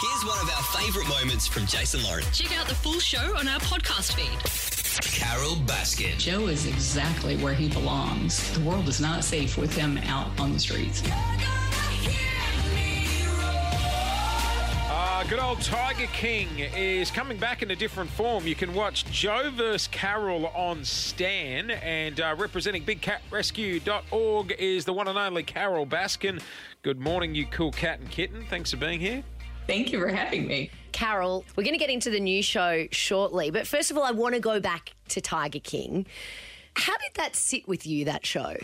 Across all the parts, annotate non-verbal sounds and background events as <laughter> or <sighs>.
Here's one of our favourite moments from Jase and Lauren. Check out the full show on our podcast feed. Carole Baskin. Joe is exactly where he belongs. The world is not safe with him out on the streets. Uh, good old Tiger King is coming back in a different form. You can watch Joe vs. Carole on Stan, and uh, representing BigCatRescue.org is the one and only Carole Baskin. Good morning, you cool cat and kitten. Thanks for being here. Thank you for having me. Carole, we're going to get into the new show shortly, but first of all, I want to go back to Tiger King. How did that sit with you, that show?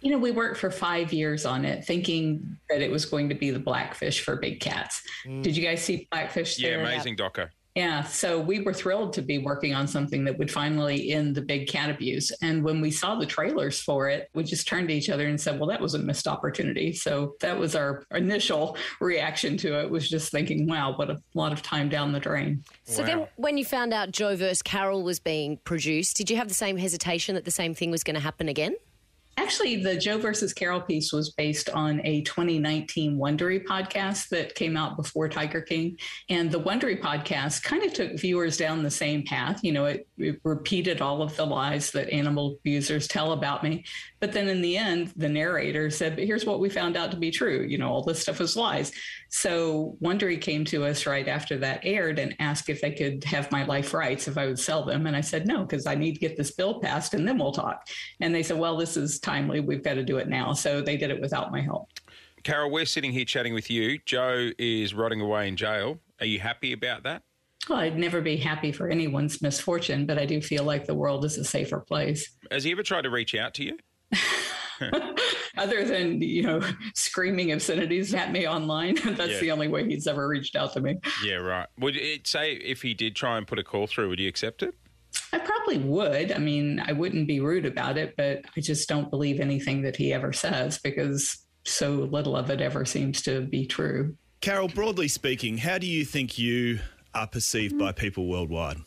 You know, we worked for five years on it, thinking that it was going to be the Blackfish for big cats. Mm. Did you guys see Blackfish? Yeah, there? amazing doco. Yeah, so we were thrilled to be working on something that would finally end the big cat abuse. And when we saw the trailers for it, we just turned to each other and said, "Well, that was a missed opportunity." So that was our initial reaction to it. Was just thinking, "Wow, what a lot of time down the drain." So Wow. then, when you found out Joe vs. Carole was being produced, did you have the same hesitation that the same thing was going to happen again? Actually, the Joe versus Carole piece was based on a 2019 Wondery podcast that came out before Tiger King. And the Wondery podcast kind of took viewers down the same path. You know, it, it repeated all of the lies that animal abusers tell about me. But then in the end, the narrator said, but here's what we found out to be true. You know, all this stuff was lies. So Wondery came to us right after that aired and asked if they could have my life rights if I would sell them. And I said, no, because I need to get this bill passed and then we'll talk. And they said, well, this is timely. We've got to do it now. So they did it without my help. Carole, we're sitting here chatting with you. Joe is rotting away in jail. Are you happy about that? Well, I'd never be happy for anyone's misfortune, but I do feel like the world is a safer place. Has he ever tried to reach out to you? <laughs> Other than, you know, screaming obscenities at me online, <laughs> that's Yeah. the only way he's ever reached out to me. Yeah, right. Would it say if he did try and put a call through, would you accept it? Probably would. I mean, I wouldn't be rude about it, but I just don't believe anything that he ever says because so little of it ever seems to be true. Carole, broadly speaking, how do you think you are perceived by people worldwide?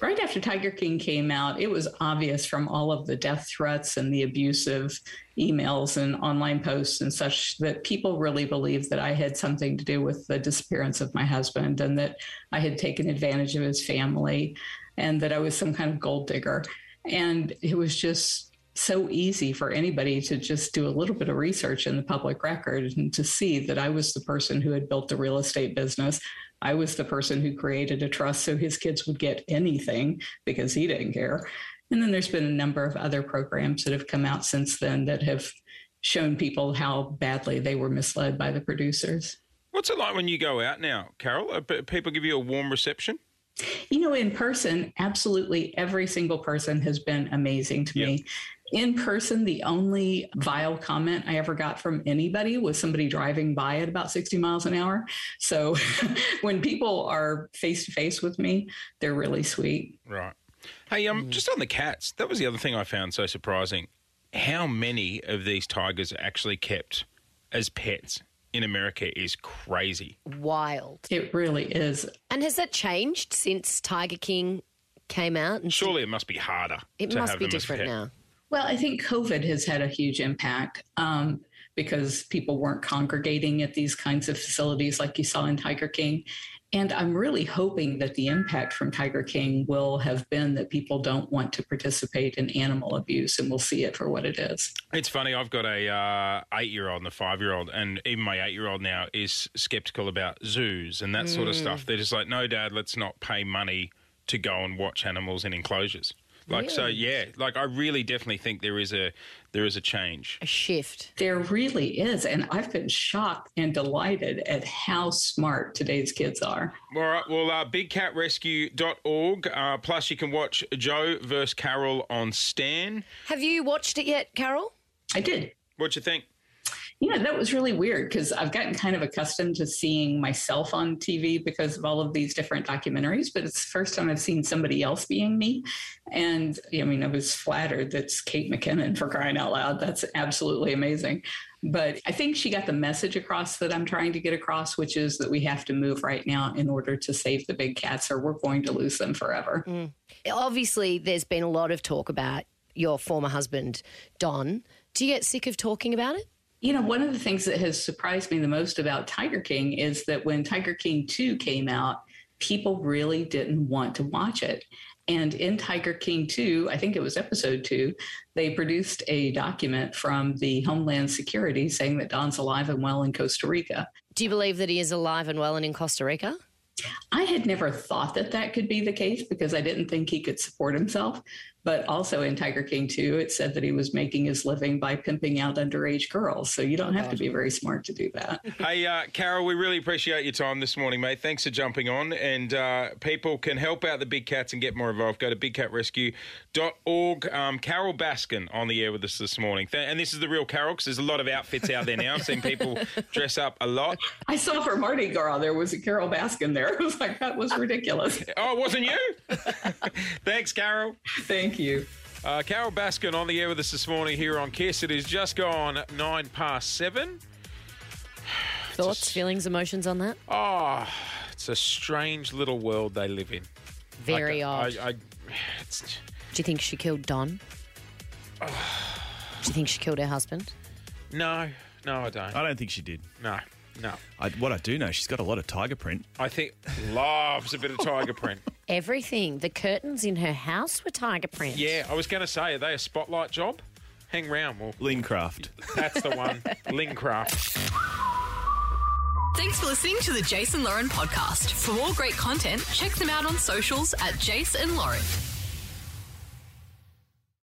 right after Tiger King came out, it was obvious from all of the death threats and the abusive emails and online posts and such that people really believed that I had something to do with the disappearance of my husband and that I had taken advantage of his family and that I was some kind of gold digger. And it was just so easy for anybody to just do a little bit of research in the public record and to see that I was the person who had built the real estate business. I was the person who created a trust so his kids would get anything because he didn't care. And then there's been a number of other programs that have come out since then that have shown people how badly they were misled by the producers. What's it like when you go out now, Carole? Uh, People give you a warm reception? You know, in person, absolutely every single person has been amazing to me. In person, the only vile comment I ever got from anybody was somebody driving by at about 60 miles an hour. So <laughs> when people are face to face with me, they're really sweet. Right. Hey, um, just on the cats, that was the other thing I found so surprising. How many of these tigers are actually kept as pets in America is crazy. Wild. It really is. And has that changed since Tiger King came out? And Surely it must be harder. it must be different now. Well, I think COVID has had a huge impact um, because people weren't congregating at these kinds of facilities like you saw in Tiger King. And I'm really hoping that the impact from Tiger King will have been that people don't want to participate in animal abuse and we'll see it for what it is. It's funny. I've got a uh, eight-year-old and a five-year-old, and even my eight-year-old now is skeptical about zoos and that sort of stuff. They're just like, "No, Dad, let's not pay money to go and watch animals in enclosures." Like so, yeah. Like I really definitely think there is a there is a change. A shift. There really is. And I've been shocked and delighted at how smart today's kids are. All right. Well, uh, bigcatrescue.org. Uh, plus, you can watch Joe versus Carole on Stan. Have you watched it yet, Carole? I did. What'd you think? Know, that was really weird because I've gotten kind of accustomed to seeing myself on TV because of all of these different documentaries, but it's the first time I've seen somebody else being me. And I mean, I was flattered that's Kate McKinnon for crying out loud. That's absolutely amazing. But I think she got the message across that I'm trying to get across, which is that we have to move right now in order to save the big cats or we're going to lose them forever. Mm. Obviously, there's been a lot of talk about your former husband, Don. Do you get sick of talking about it? You know, one of the things that has surprised me the most about Tiger King is that when Tiger King 2 came out, people really didn't want to watch it. And in Tiger King 2, I think it was episode 2, they produced a document from the Homeland Security saying that Don's alive and well in Costa Rica. Do you believe that he is alive and well and in Costa Rica? I had never thought that that could be the case because I didn't think he could support himself. But also in Tiger King 2, it said that he was making his living by pimping out underage girls. So you don't have to be very smart to do that. <laughs> Hey, uh, Carole, we really appreciate your time this morning, mate. Thanks for jumping on. And uh, people can help out the big cats and get more involved. Go to bigcatrescue.org. Um, Carole Baskin on the air with us this morning. Th- and this is the real Carole because there's a lot of outfits out there now. I've seen people <laughs> dress up a lot. I saw for Mardi Gras there was a Carole Baskin there. <laughs> I was like, that was ridiculous. Oh, it wasn't you? Thanks, Carole. Thank you. Uh, Carole Baskin on the air with us this morning here on KIIS. It is just gone nine past seven. <sighs> Thoughts, feelings, emotions on that? Oh, it's a strange little world they live in. Very I, odd. I, I, it's, Do you think she killed Don? Do you think she killed her husband? no, no, I don't. I don't think she did. No, no. I, what I do know, she's got a lot of tiger print. I think loves a bit of tiger print. <laughs> Everything. The curtains in her house were tiger print. Yeah, I was going to say, are they a spotlight job? Hang round. Well, Lincraft. that's the one. <laughs> Lincraft. Thanks for listening to the Jase and Lauren podcast. For more great content, check them out on socials at Jase and Lauren.